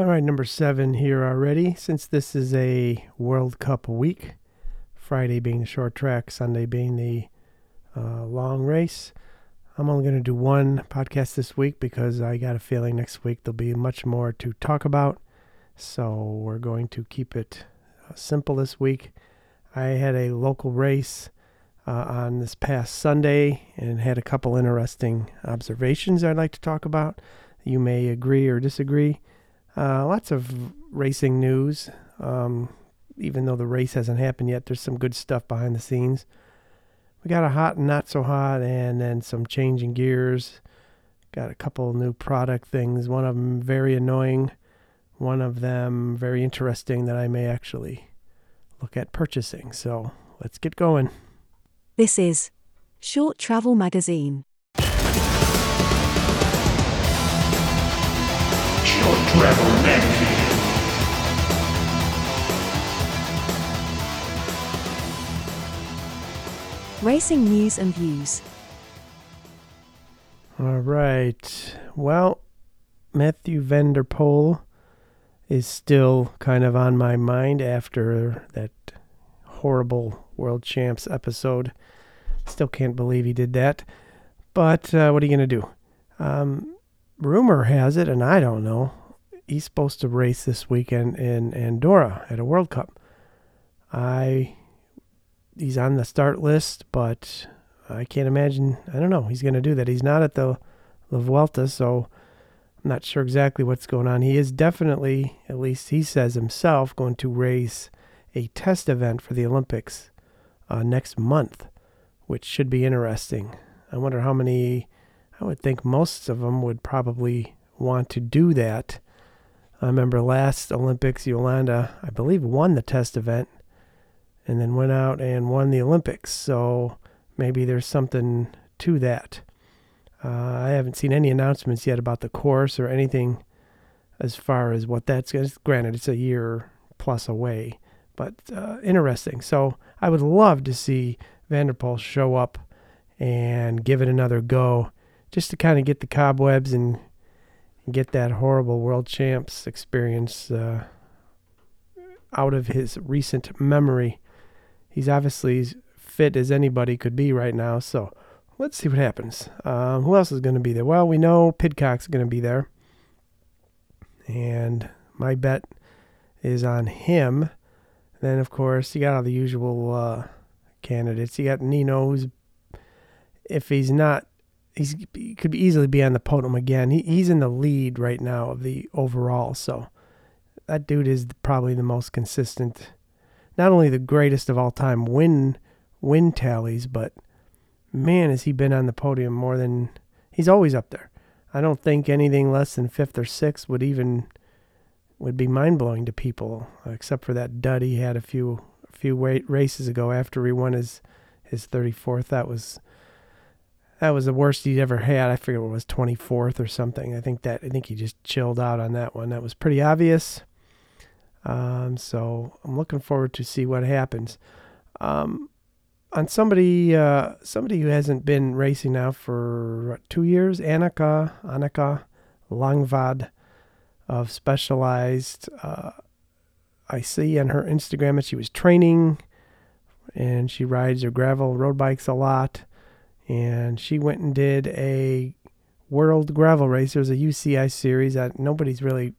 All right, number seven here already. Since this is a World Cup week, Friday being the short track, Sunday being the uh, long race, I'm only going to do one podcast this week because I got a feeling next week there'll be much more to talk about. So we're going to keep it uh, simple this week. I had a local race uh, on this past Sunday and had a couple interesting observations I'd like to talk about. You may agree or disagree. Uh, lots of racing news. Um, even though the race hasn't happened yet, there's some good stuff behind the scenes. We got a hot and not so hot, and then some changing gears. Got a couple new product things. One of them very annoying, one of them very interesting that I may actually look at purchasing. So let's get going. This is Short Travel Magazine. Short Travel Magazine. Racing news and views. All right. Well, Matthew van der Poel is still kind of on my mind after that horrible World Champs episode. Still can't believe he did that. But uh, what are you going to do? Um, rumor has it, and I don't know, he's supposed to race this weekend in Andorra at a World Cup. I he's on the start list, but I can't imagine. I don't know. He's going to do that. He's not at the the Vuelta, so I'm not sure exactly what's going on. He is definitely, at least he says himself, going to race a test event for the Olympics uh, next month, which should be interesting. I wonder how many. I would think most of them would probably want to do that. I remember last Olympics, Jolanda, I believe, won the test event and then went out and won the Olympics. So maybe there's something to that. Uh, I haven't seen any announcements yet about the course or anything as far as what that's. Granted, it's a year plus away, but uh, interesting. So I would love to see van der Poel show up and give it another go just to kind of get the cobwebs and get that horrible world champs experience uh, out of his recent memory he's obviously as fit as anybody could be right now. So let's see what happens. Um, who else is going to be there? Well, we know Pidcock's going to be there, and my bet is on him. Then, of course, you got all the usual uh, candidates. You got Nino, who's if he's not, he's he could easily be on the podium again. He, he's in the lead right now of the overall. So that dude is probably the most consistent not only the greatest of all time win win tallies, but man, has he been on the podium more than he's always up there. I don't think anything less than fifth or sixth would even would be mind blowing to people, except for that dud he had a few a few races ago after he won his his 34th. That was that was the worst he'd ever had. I forget what it was 24th or something. I think that I think he just chilled out on that one. That was pretty obvious. Um, so I'm looking forward to see what happens. Um, on somebody uh, somebody who hasn't been racing now for two years, Annika Annika Langvad of Specialized. Uh, I see on her Instagram that she was training, and she rides her gravel road bikes a lot. And she went and did a World Gravel Race. There's a UCI series that nobody's really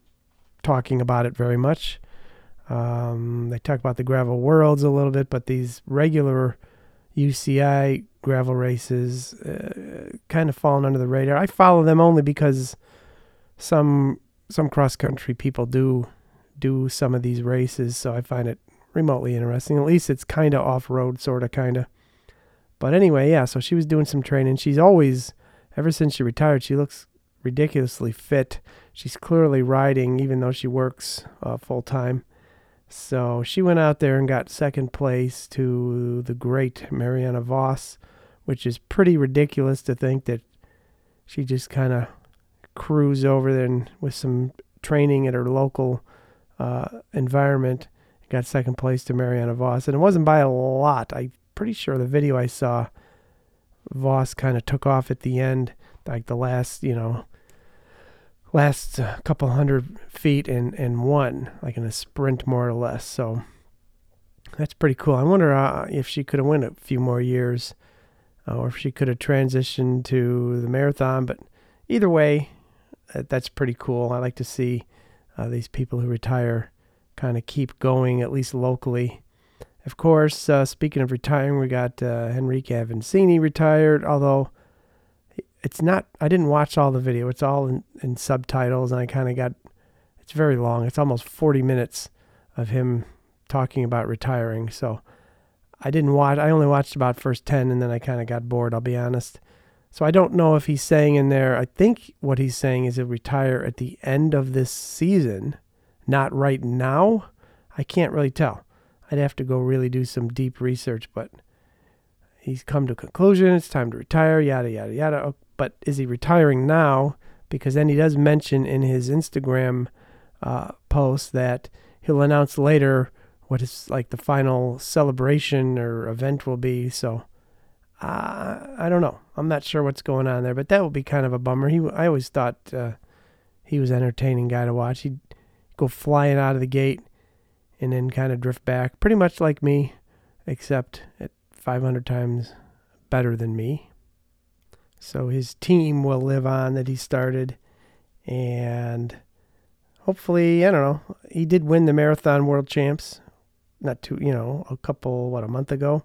talking about it very much. Um, they talk about the gravel worlds a little bit, but these regular UCI gravel races uh, kind of fallen under the radar. I follow them only because some some cross country people do do some of these races, so I find it remotely interesting. At least it's kind of off road, sort of, kind of. But anyway, yeah. So she was doing some training. She's always, ever since she retired, she looks ridiculously fit. She's clearly riding, even though she works uh, full time. So she went out there and got second place to the great Mariana Vos, which is pretty ridiculous to think that she just kind of cruised over there and with some training at her local uh, environment got second place to Mariana Vos. And it wasn't by a lot. I'm pretty sure the video I saw, Vos kind of took off at the end, like the last, you know, last uh, couple hundred feet and and won like in a sprint more or less. So that's pretty cool. I wonder uh, if she could have won a few more years, uh, or if she could have transitioned to the marathon. But either way, that, that's pretty cool. I like to see uh, these people who retire kind of keep going, at least locally. Of course, uh, speaking of retiring, we got uh, Henrique Avancini retired, although it's not, I didn't watch all the video. It's all in, in subtitles, and I kind of got, it's very long. It's almost 40 minutes of him talking about retiring. So I didn't watch, I only watched about first 10, and then I kind of got bored, I'll be honest. So I don't know if he's saying in there, I think what he's saying is he'll retire at the end of this season, not right now. I can't really tell. I'd have to go really do some deep research, but he's come to a conclusion. It's time to retire, yada, yada, yada. Oh, but is he retiring now? Because then he does mention in his Instagram uh, post that he'll announce later what is like the final celebration or event will be. So uh, I don't know. I'm not sure what's going on there, but that would be kind of a bummer. He, I always thought uh, he was an entertaining guy to watch. He'd go flying out of the gate and then kind of drift back, pretty much like me, except at 500 times better than me. So his team will live on that he started, and hopefully, I don't know. He did win the marathon world champs, not too, you know, a couple what a month ago.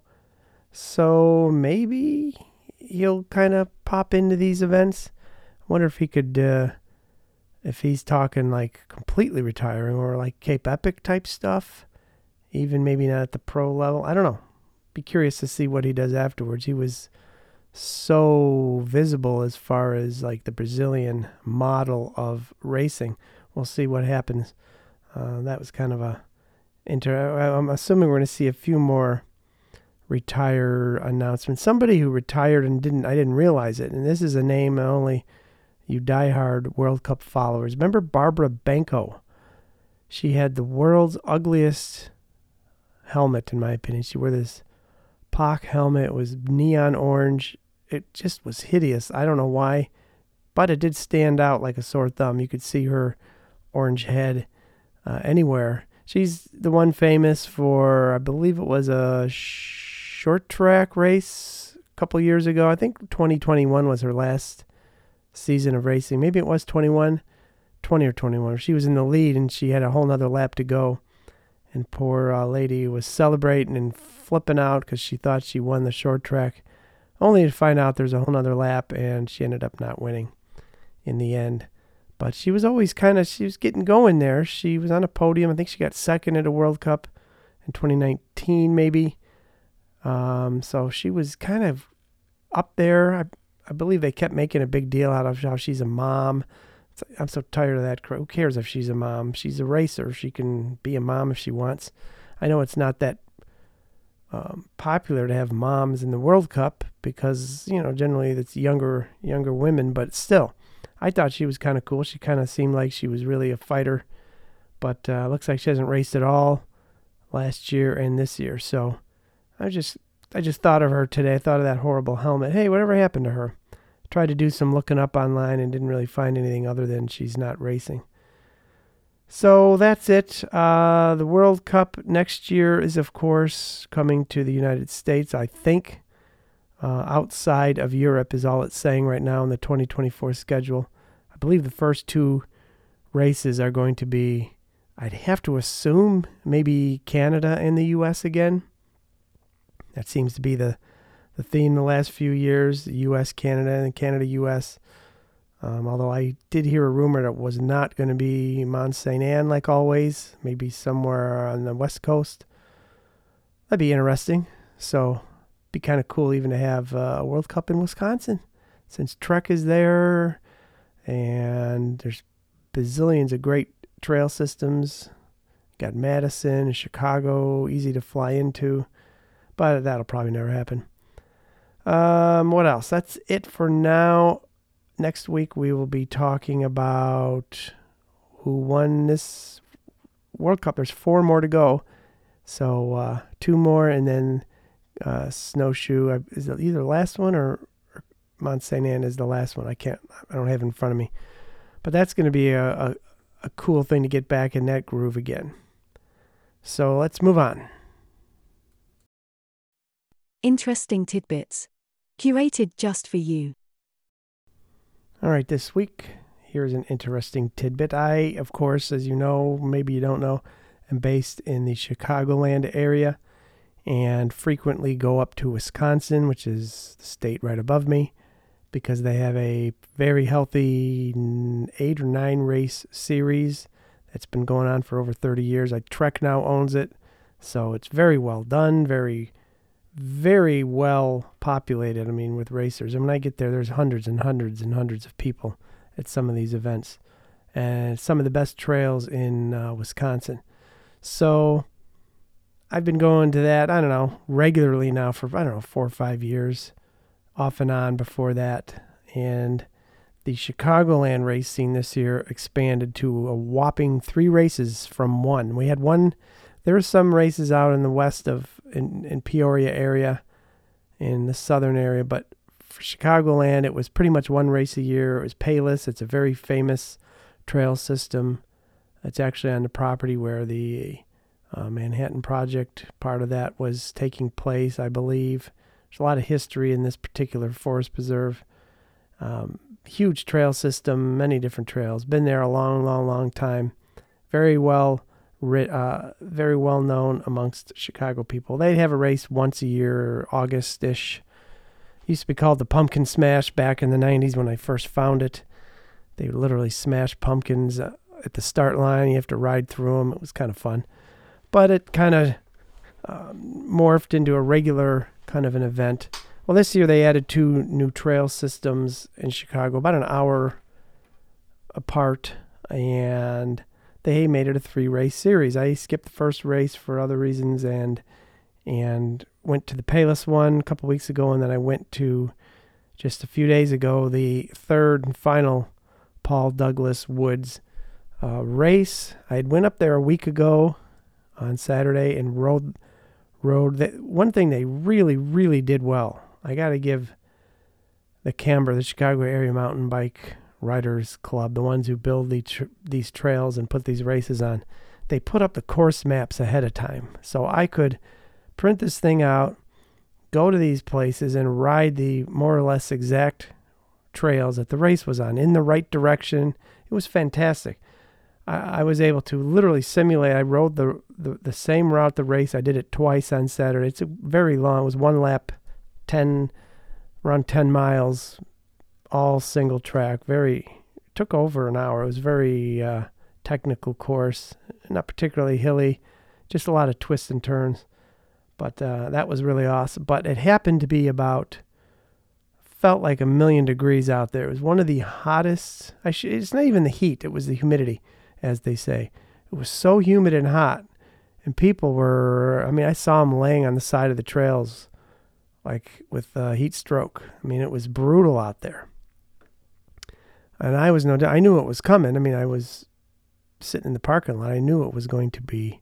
So maybe he'll kind of pop into these events. I wonder if he could, uh, if he's talking like completely retiring or like Cape Epic type stuff, even maybe not at the pro level. I don't know. Be curious to see what he does afterwards. He was so visible as far as like the Brazilian model of racing. We'll see what happens. Uh, that was kind of a inter. I'm assuming we're going to see a few more retire announcements. Somebody who retired and didn't I didn't realize it. And this is a name only you diehard World Cup followers. Remember Barbara Benko? She had the world's ugliest helmet, in my opinion. She wore this POC helmet. It was neon orange. It just was hideous. I don't know why, but it did stand out like a sore thumb. You could see her orange head uh, anywhere. She's the one famous for, I believe it was a short track race a couple years ago. I think 2021 was her last season of racing. Maybe it was 21, 20 or 21. She was in the lead and she had a whole nother lap to go. And poor uh, lady was celebrating and flipping out because she thought she won the short track, only to find out there's a whole nother lap and she ended up not winning in the end. But she was always kind of, she was getting going there. She was on a podium. I think she got second at a World Cup in 2019, maybe. Um, so she was kind of up there. I, I believe they kept making a big deal out of how she's a mom. I'm so tired of that. Who cares if she's a mom? She's a racer. She can be a mom if she wants. I know it's not that um, popular to have moms in the World Cup because you know generally it's younger younger women, but still, I thought she was kind of cool. She kind of seemed like she was really a fighter, but uh, looks like she hasn't raced at all last year and this year. So I just I just thought of her today. I thought of that horrible helmet. Hey, whatever happened to her? Tried to do some looking up online and didn't really find anything other than she's not racing. So that's it. Uh, the World Cup next year is, of course, coming to the United States. I think uh, outside of Europe is all it's saying right now in the 2024 schedule. I believe the first two races are going to be, I'd have to assume, maybe Canada and the U.S. again. That seems to be the the theme the last few years: U.S. Canada and Canada U.S. Um, although I did hear a rumor that it was not going to be Mont Sainte Anne like always, maybe somewhere on the west coast. That'd be interesting. So, be kind of cool even to have uh, a World Cup in Wisconsin, since Trek is there, and there's bazillions of great trail systems. Got Madison, Chicago, easy to fly into but that'll probably never happen. Um, what else? That's it for now. Next week we will be talking about who won this World Cup. There's four more to go, so uh, two more, and then uh, snowshoe is either the last one or, or Mont Sainte Anne is the last one. I can't. I don't have it in front of me. But that's going to be a, a, a cool thing to get back in that groove again. So let's move on. Interesting tidbits. Curated just for you. All right, this week, here's an interesting tidbit. I, of course, as you know, maybe you don't know, am based in the Chicagoland area and frequently go up to Wisconsin, which is the state right above me, because they have a very healthy eight or nine race series that's been going on for over 30 years. I Trek now owns it, so it's very well done, very very well populated. I mean, with racers. And when I get there, there's hundreds and hundreds and hundreds of people at some of these events, and some of the best trails in uh, Wisconsin. So I've been going to that, I don't know, regularly now for, I don't know, four or five years, off and on before that. And the Chicagoland race scene this year expanded to a whopping three races from one. We had one there were some races out in the west of in, in Peoria area, in the southern area, but for Chicagoland, it was pretty much one race a year. It was Palos. It's a very famous trail system. It's actually on the property where the uh, Manhattan Project part of that was taking place, I believe. There's a lot of history in this particular forest preserve. Um, huge trail system, many different trails. Been there a long, long, long time. Very well uh, very well known amongst Chicago people. They have a race once a year, August ish. Used to be called the Pumpkin Smash back in the 90s when I first found it. They literally smash pumpkins uh, at the start line. You have to ride through them. It was kind of fun. But it kind of um, morphed into a regular kind of an event. Well, this year they added two new trail systems in Chicago, about an hour apart. And they made it a three race series. I skipped the first race for other reasons and and went to the Palos one a couple weeks ago, and then I went to just a few days ago the third and final Paul Douglas Woods uh, race. I had went up there a week ago on Saturday and rode rode that one thing they really really did well. I got to give the CAMBr, the Chicago Area Mountain Bike Riders Club, the ones who build the tr- these trails and put these races on, they put up the course maps ahead of time. So I could print this thing out, go to these places, and ride the more or less exact trails that the race was on in the right direction. It was fantastic. I, I was able to literally simulate. I rode the, the, the same route the race. I did it twice on Saturday. It's very long. It was one lap, 10, around 10 miles, all single track. Very took over an hour. It was very uh, technical course, not particularly hilly, just a lot of twists and turns. But uh, that was really awesome. But it happened to be about felt like a million degrees out there. It was one of the hottest. I sh- it's not even the heat; it was the humidity, as they say. It was so humid and hot, and people were. I mean, I saw them laying on the side of the trails, like with uh, heat stroke. I mean, it was brutal out there and I was no I knew it was coming. I mean, I was sitting in the parking lot. I knew it was going to be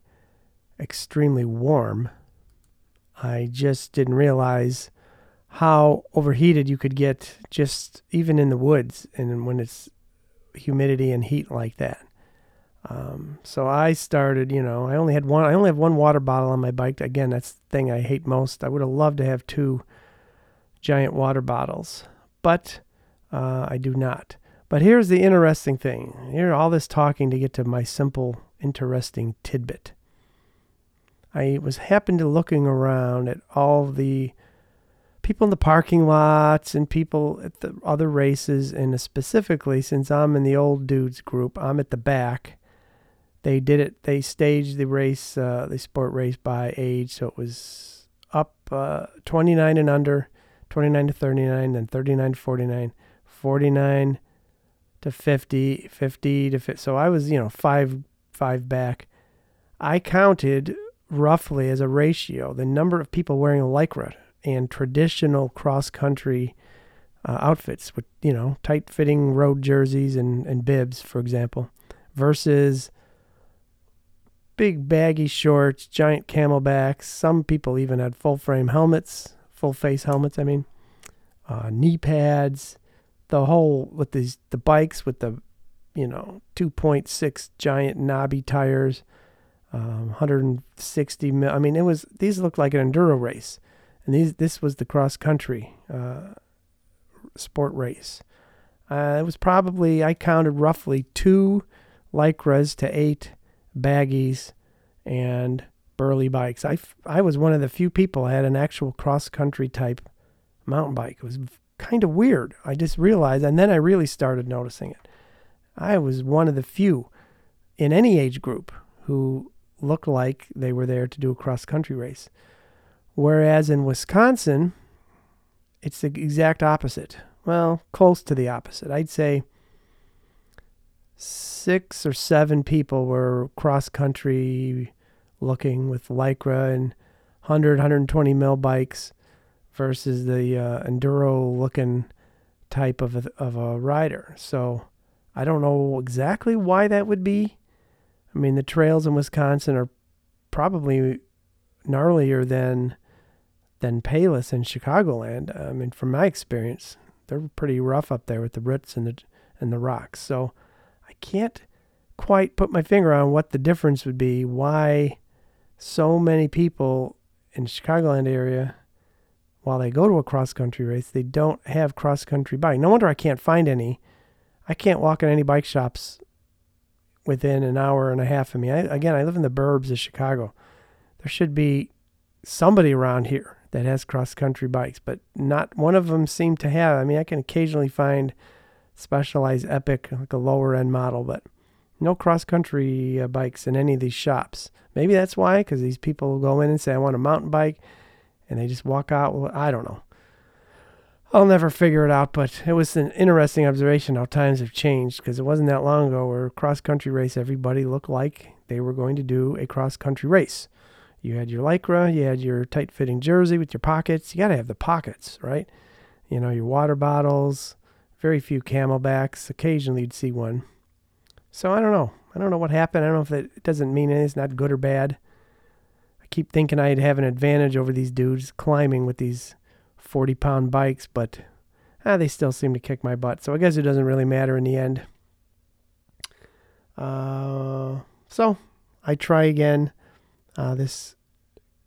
extremely warm. I just didn't realize how overheated you could get just even in the woods and when it's humidity and heat like that. Um, so I started, you know, I only had one, I only have one water bottle on my bike. Again, that's the thing I hate most. I would have loved to have two giant water bottles, but uh, I do not. But here's the interesting thing. Here, all this talking to get to my simple, interesting tidbit. I was happened to looking around at all the people in the parking lots and people at the other races, and specifically since I'm in the old dudes group, I'm at the back. They did it. They staged the race, uh, the sport race by age, so it was up uh, 29 and under, 29 to 39, then 39 to 49, 49 to 50, 50 to 50. So I was, you know, five, five back. I counted roughly as a ratio the number of people wearing a lycra and traditional cross country uh, outfits with, you know, tight fitting road jerseys and, and bibs, for example, versus big baggy shorts, giant CamelBaks. Some people even had full frame helmets, full face helmets, I mean, uh, knee pads the whole with these the bikes with the you know, 2.6 giant knobby tires, um, 160 mil. I mean, it was these looked like an enduro race, and these this was the cross country uh, sport race. Uh, it was probably I counted roughly two lycras to eight baggies and burly bikes. I, I was one of the few people that had an actual cross country type mountain bike. It was kind of weird. I just realized, and then I really started noticing it. I was one of the few in any age group who looked like they were there to do a cross country race. Whereas in Wisconsin, it's the exact opposite. Well, close to the opposite. I'd say six or seven people were cross country looking with Lycra and 100, 120 mil bikes versus the uh, enduro looking type of a, of a rider. So I don't know exactly why that would be. I mean, the trails in Wisconsin are probably gnarlier than than Palos in Chicagoland. I mean, from my experience, they're pretty rough up there with the roots and the and the rocks. So I can't quite put my finger on what the difference would be. Why so many people in Chicagoland area, while they go to a cross country race, they don't have cross country bike. No wonder I can't find any. I can't walk in any bike shops within an hour and a half of me. I, again, I live in the burbs of Chicago. There should be somebody around here that has cross country bikes, but not one of them seem to have. I mean, I can occasionally find specialized Epic, like a lower end model, but no cross country uh, bikes in any of these shops. Maybe that's why, because these people go in and say, I want a mountain bike, and they just walk out. Well, I don't know. I'll never figure it out, but it was an interesting observation how times have changed because it wasn't that long ago where cross country race everybody looked like they were going to do a cross country race. You had your lycra, you had your tight fitting jersey with your pockets. You got to have the pockets, right? You know, your water bottles, very few CamelBaks. Occasionally you'd see one. So I don't know. I don't know what happened. I don't know if it doesn't mean anything. It's not good or bad. Keep thinking I'd have an advantage over these dudes climbing with these 40 pound bikes, but ah, they still seem to kick my butt. So I guess it doesn't really matter in the end. Uh, so I try again uh, this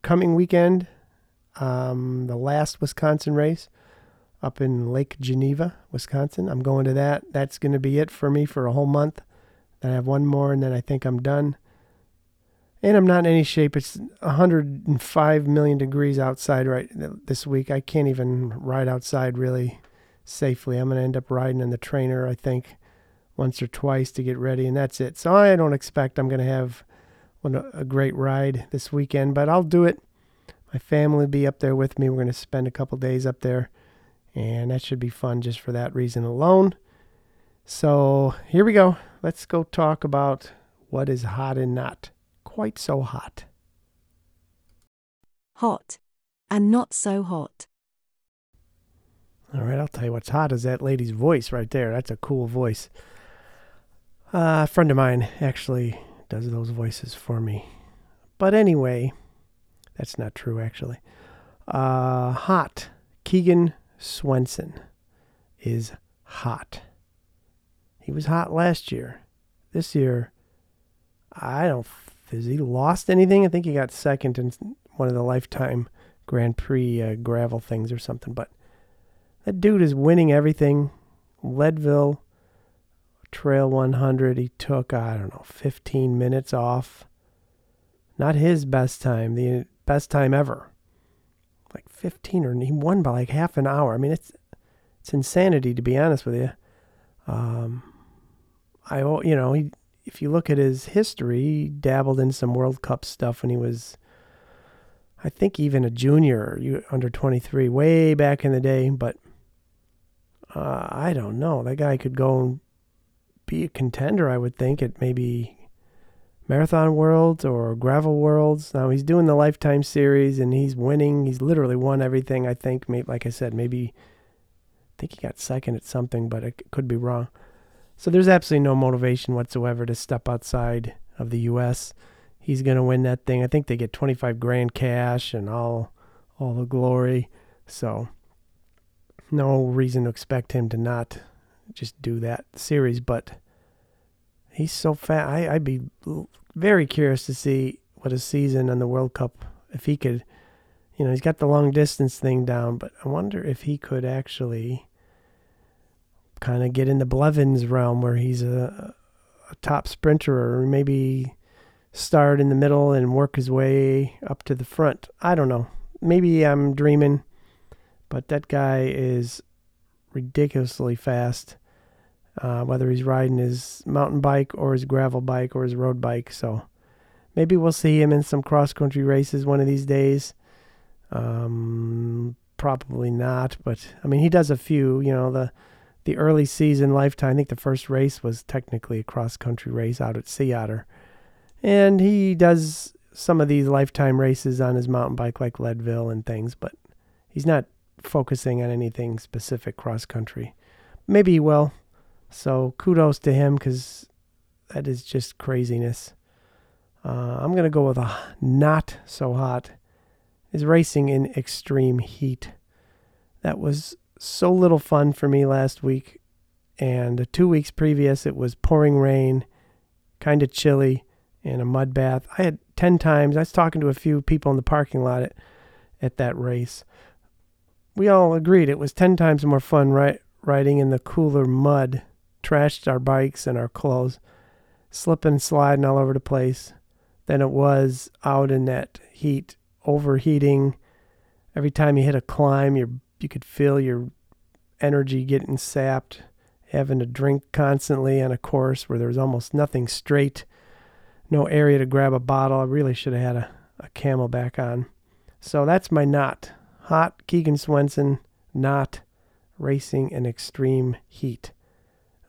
coming weekend. Um, the last Wisconsin race up in Lake Geneva, Wisconsin. I'm going to that. That's going to be it for me for a whole month. Then I have one more, and then I think I'm done and I'm not in any shape. It's 105 million degrees outside right this week. I can't even ride outside really safely. I'm going to end up riding in the trainer, I think, once or twice to get ready, and that's it. So I don't expect I'm going to have a great ride this weekend, but I'll do it. My family will be up there with me. We're going to spend a couple days up there, and that should be fun just for that reason alone. So here we go. Let's go talk about what is hot and not quite so hot. Hot. And not so hot. All right, I'll tell you what's hot is that lady's voice right there. That's a cool voice. Uh, a friend of mine actually does those voices for me. But anyway, that's not true actually. Uh, hot. Keegan Swenson is hot. He was hot last year. This year, I don't has he lost anything? I think he got second in one of the lifetime Grand Prix uh, gravel things or something. But that dude is winning everything. Leadville Trail 100, he took, I don't know, 15 minutes off. Not his best time, the best time ever. Like 15 or he won by like half an hour. I mean, it's it's insanity to be honest with you. Um, I you know he if you look at his history, he dabbled in some World Cup stuff when he was, I think, even a junior, under 23, way back in the day. But uh, I don't know. That guy could go and be a contender, I would think, at maybe Marathon Worlds or Gravel Worlds. Now he's doing the Lifetime Series and he's winning. He's literally won everything, I think. Maybe, like I said, maybe, I think he got second at something, but it could be wrong. So there's absolutely no motivation whatsoever to step outside of the U.S. He's going to win that thing. I think they get 25 grand cash and all, all the glory. So no reason to expect him to not just do that series. But he's so fat. I, I'd be very curious to see what a season on the World Cup if he could. You know, he's got the long distance thing down, but I wonder if he could actually kind of get in the Blevins realm where he's a, a top sprinter or maybe start in the middle and work his way up to the front. I don't know. Maybe I'm dreaming, but that guy is ridiculously fast. Uh, whether he's riding his mountain bike or his gravel bike or his road bike. So maybe we'll see him in some cross country races one of these days. Um, probably not, but I mean he does a few. You know the the early season lifetime. I think the first race was technically a cross country race out at Sea Otter, and he does some of these lifetime races on his mountain bike like Leadville and things, but he's not focusing on anything specific cross country. Maybe he will. So kudos to him because that is just craziness. Uh, I'm going to go with a not so hot. Is racing in extreme heat. That was so little fun for me last week. And two weeks previous, it was pouring rain, kind of chilly, and a mud bath. I had 10 times, I was talking to a few people in the parking lot at, at that race. We all agreed it was 10 times more fun ri- riding in the cooler mud trashed our bikes and our clothes, slipping sliding all over the place, than it was out in that heat, overheating. Every time you hit a climb, you you could feel your energy getting sapped, having to drink constantly on a course where there was almost nothing straight, no area to grab a bottle. I really should have had a, a CamelBak on. So that's my not. Hot Keegan Swenson, not racing in extreme heat.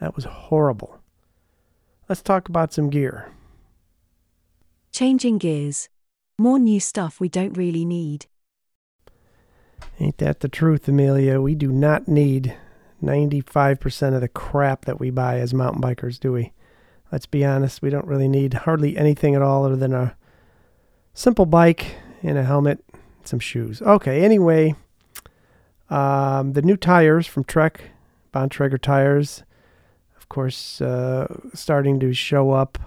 That was horrible. Let's talk about some gear. Changing gears. More new stuff we don't really need. Ain't that the truth, Amelia? We do not need 95% of the crap that we buy as mountain bikers, do we? Let's be honest, we don't really need hardly anything at all other than a simple bike and a helmet, and some shoes. Okay, anyway, um, the new tires from Trek, Bontrager tires, of course, uh, starting to show up.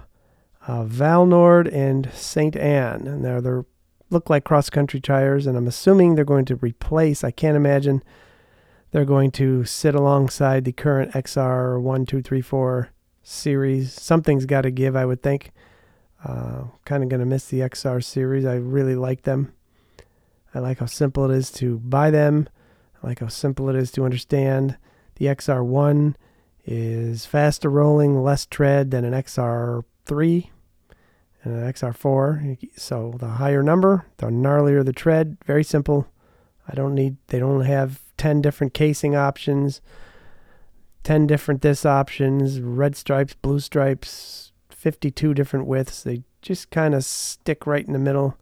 Uh, Vallnord and St. Anne, and they're, they're look like cross country tires, and I'm assuming they're going to replace. I can't imagine they're going to sit alongside the current XR one, two, three, four series. Something's got to give, I would think. Uh, kind of going to miss the XR series. I really like them. I like how simple it is to buy them. I like how simple it is to understand. The XR1 is faster rolling, less tread than an XR3 and an XR4. So the higher number, the gnarlier the tread. Very simple. I don't need. They don't have ten different casing options, ten different this options, red stripes, blue stripes, fifty-two different widths. They just kind of stick right in the middle,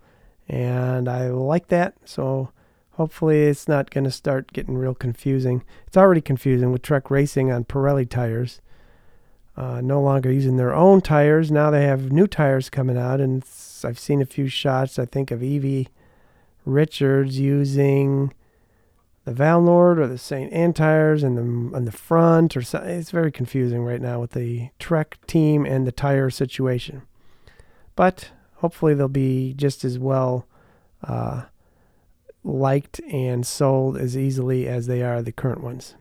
and I like that. So hopefully it's not going to start getting real confusing. It's already confusing with Trek Racing on Pirelli tires uh, no longer using their own tires. Now they have new tires coming out, and I've seen a few shots. I think of Evie Richards using the Vallnord or the St. Anne tires and the on the front, or so, it's very confusing right now with the Trek team and the tire situation. But hopefully they'll be just as well uh, liked and sold as easily as they are the current ones.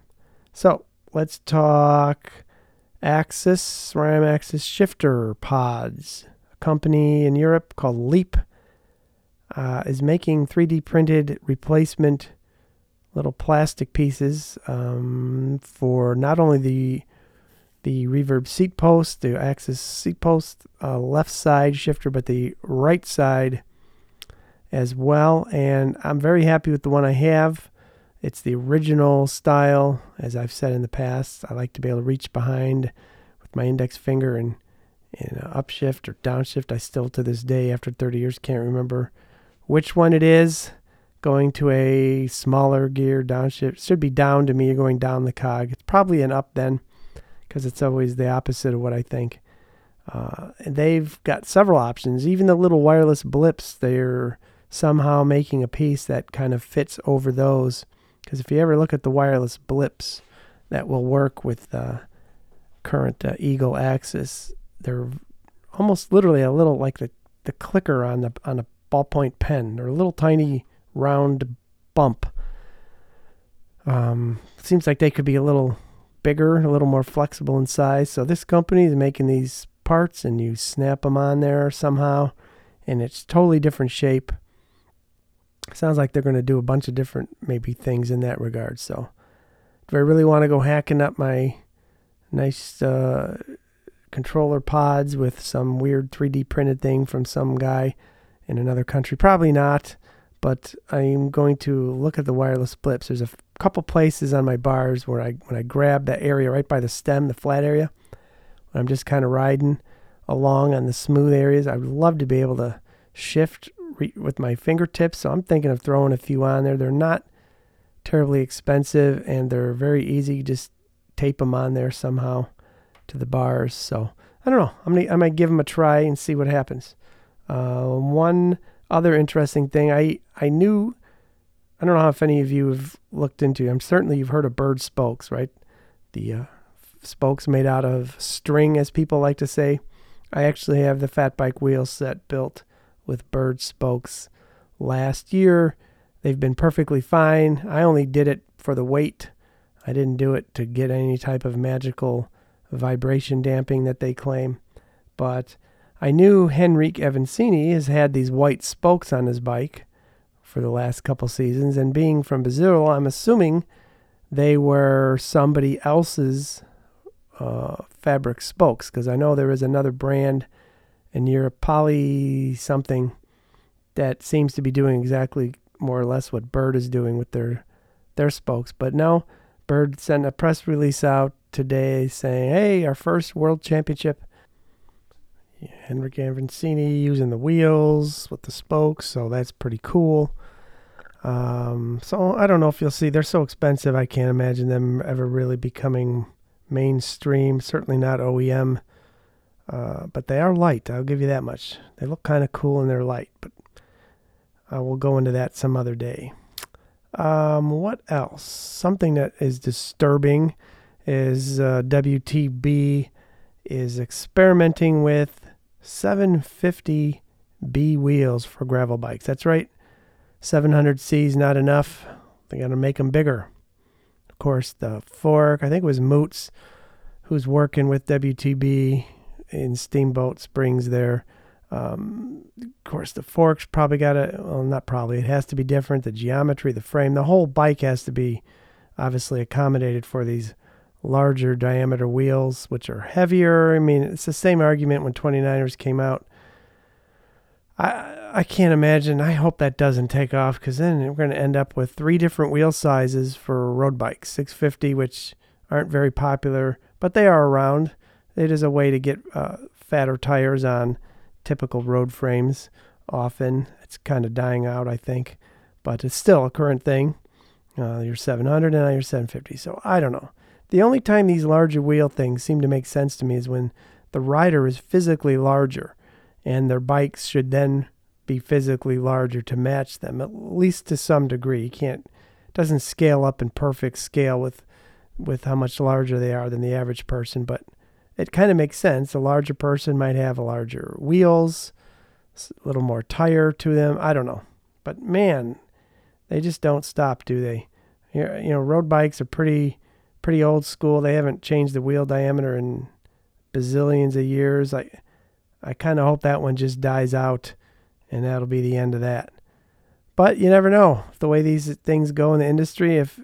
So let's talk AXS, SRAM AXS shifter pods. A company in Europe called Leap uh, is making 3D printed replacement little plastic pieces um, for not only the the reverb seat post, the AXS seat post, uh, left side shifter, but the right side as well. And I'm very happy with the one I have. It's the original style, as I've said in the past. I like to be able to reach behind with my index finger and, and upshift or downshift. I still, to this day, after 30 years, can't remember which one it is. Going to a smaller gear downshift should be down to me. You're going down the cog. It's probably an up then, because it's always the opposite of what I think. Uh, they've got several options. Even the little wireless blips, they're somehow making a piece that kind of fits over those. Because if you ever look at the wireless blips that will work with the current uh, Eagle AXS, they're almost literally a little like the, the clicker on the on a ballpoint pen. They're a little tiny round bump. Um, seems like they could be a little bigger, a little more flexible in size. So this company is making these parts, and you snap them on there somehow, and it's totally different shape. Sounds like they're going to do a bunch of different maybe things in that regard. So, do I really want to go hacking up my nice uh, controller pods with some weird 3D printed thing from some guy in another country? Probably not. But I'm going to look at the wireless blips. There's a couple places on my bars where I when I grab that area right by the stem, the flat area, when I'm just kind of riding along on the smooth areas. I would love to be able to shift re- with my fingertips. So I'm thinking of throwing a few on there. They're not terribly expensive and they're very easy. Just tape them on there somehow to the bars. So I don't know. I'm gonna I might give them a try and see what happens. Uh, one other interesting thing I I knew. I don't know if any of you have looked into. I'm certainly you've heard of Berd spokes, right? The uh, spokes made out of string, as people like to say. I actually have the fat bike wheel set built with Berd spokes. Last year, they've been perfectly fine. I only did it for the weight. I didn't do it to get any type of magical vibration damping that they claim. But I knew Henrique Avancini has had these white spokes on his bike for the last couple seasons, and being from Brazil, I'm assuming they were somebody else's uh, fabric spokes because I know there is another brand in a Poly something, that seems to be doing exactly more or less what Berd is doing with their their spokes. But now Berd sent a press release out today saying, "Hey, our first World Championship." Henrique Avancini using the wheels with the spokes, so that's pretty cool. Um, so I don't know if you'll see. They're so expensive. I can't imagine them ever really becoming mainstream. Certainly not OEM. Uh, but they are light. I'll give you that much. They look kind of cool and they're light. But we'll go into that some other day. Um, what else? Something that is disturbing is uh, WTB is experimenting with 750B wheels for gravel bikes. That's right. 700C is not enough. They got to make them bigger. Of course, the fork, I think it was Moots who's working with WTB in Steamboat Springs there. Um, of course, the forks probably got to, well, not probably, it has to be different. The geometry, the frame, the whole bike has to be obviously accommodated for these larger diameter wheels, which are heavier. I mean, it's the same argument when 29ers came out. I I can't imagine. I hope that doesn't take off because then we're going to end up with three different wheel sizes for road bikes 650, which aren't very popular, but they are around. It is a way to get uh, fatter tires on typical road frames often. It's kind of dying out, I think, but it's still a current thing. Uh, your 700 and now your 750. So I don't know. The only time these larger wheel things seem to make sense to me is when the rider is physically larger and their bikes should then be physically larger to match them, at least to some degree. You can't doesn't scale up in perfect scale with with how much larger they are than the average person, but it kind of makes sense. A larger person might have a larger wheels, a little more tire to them. I don't know, but man, they just don't stop, do they? You know, road bikes are pretty pretty old school. They haven't changed the wheel diameter in bazillions of years. I I kind of hope that one just dies out and that'll be the end of that. But you never know the way these things go in the industry. If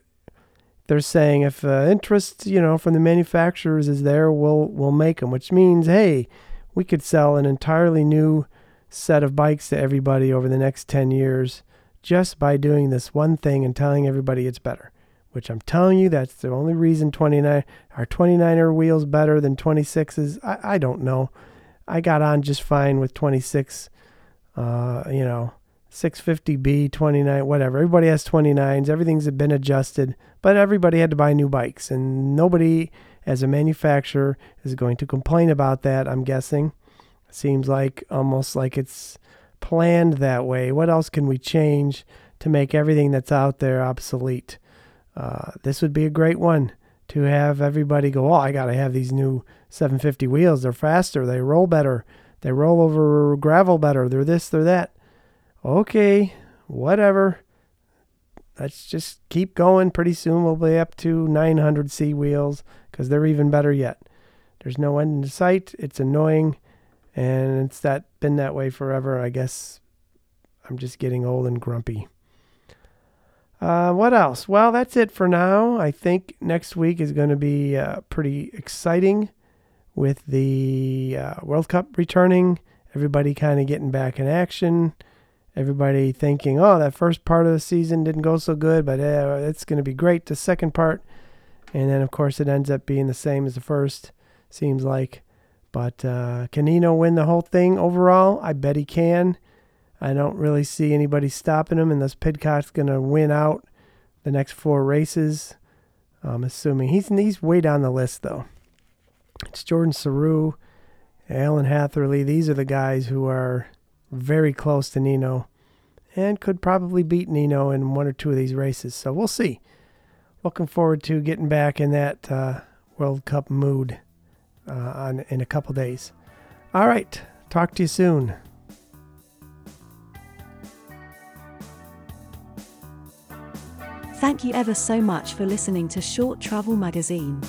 they're saying if uh, interest, you know, from the manufacturers is there, we'll we'll make them. Which means, hey, we could sell an entirely new set of bikes to everybody over the next ten years just by doing this one thing and telling everybody it's better. Which I'm telling you, that's the only reason 29 our 29er wheels better than 26s. I, I don't know. I got on just fine with 26 uh, you know, 650B, 29, whatever. Everybody has 29s. Everything's been adjusted, but everybody had to buy new bikes, and nobody, as a manufacturer, is going to complain about that. I'm guessing. Seems like almost like it's planned that way. What else can we change to make everything that's out there obsolete? Uh, this would be a great one to have everybody go, oh, I got to have these new 750 wheels. They're faster. They roll better. They roll over gravel better. They're this, they're that. Okay, whatever. Let's just keep going. Pretty soon we'll be up to 900C wheels because they're even better yet. There's no end in sight. It's annoying, and it's that been that way forever. I guess I'm just getting old and grumpy. Uh, what else? Well, that's it for now. I think next week is going to be uh, pretty exciting with the uh, World Cup returning. Everybody kind of getting back in action. Everybody thinking, oh, that first part of the season didn't go so good, but uh, it's going to be great. The second part. And then, of course, it ends up being the same as the first, seems like. But uh, can Nino win the whole thing overall? I bet he can. I don't really see anybody stopping him unless Pidcock's going to win out the next four races. I'm assuming he's he's way down the list though. It's Jordan Sarrou, Alan Hatherly. These are the guys who are very close to Nino and could probably beat Nino in one or two of these races. So we'll see. Looking forward to getting back in that uh, World Cup mood uh, on in a couple days. All right. Talk to you soon. Thank you ever so much for listening to Short Travel Magazine.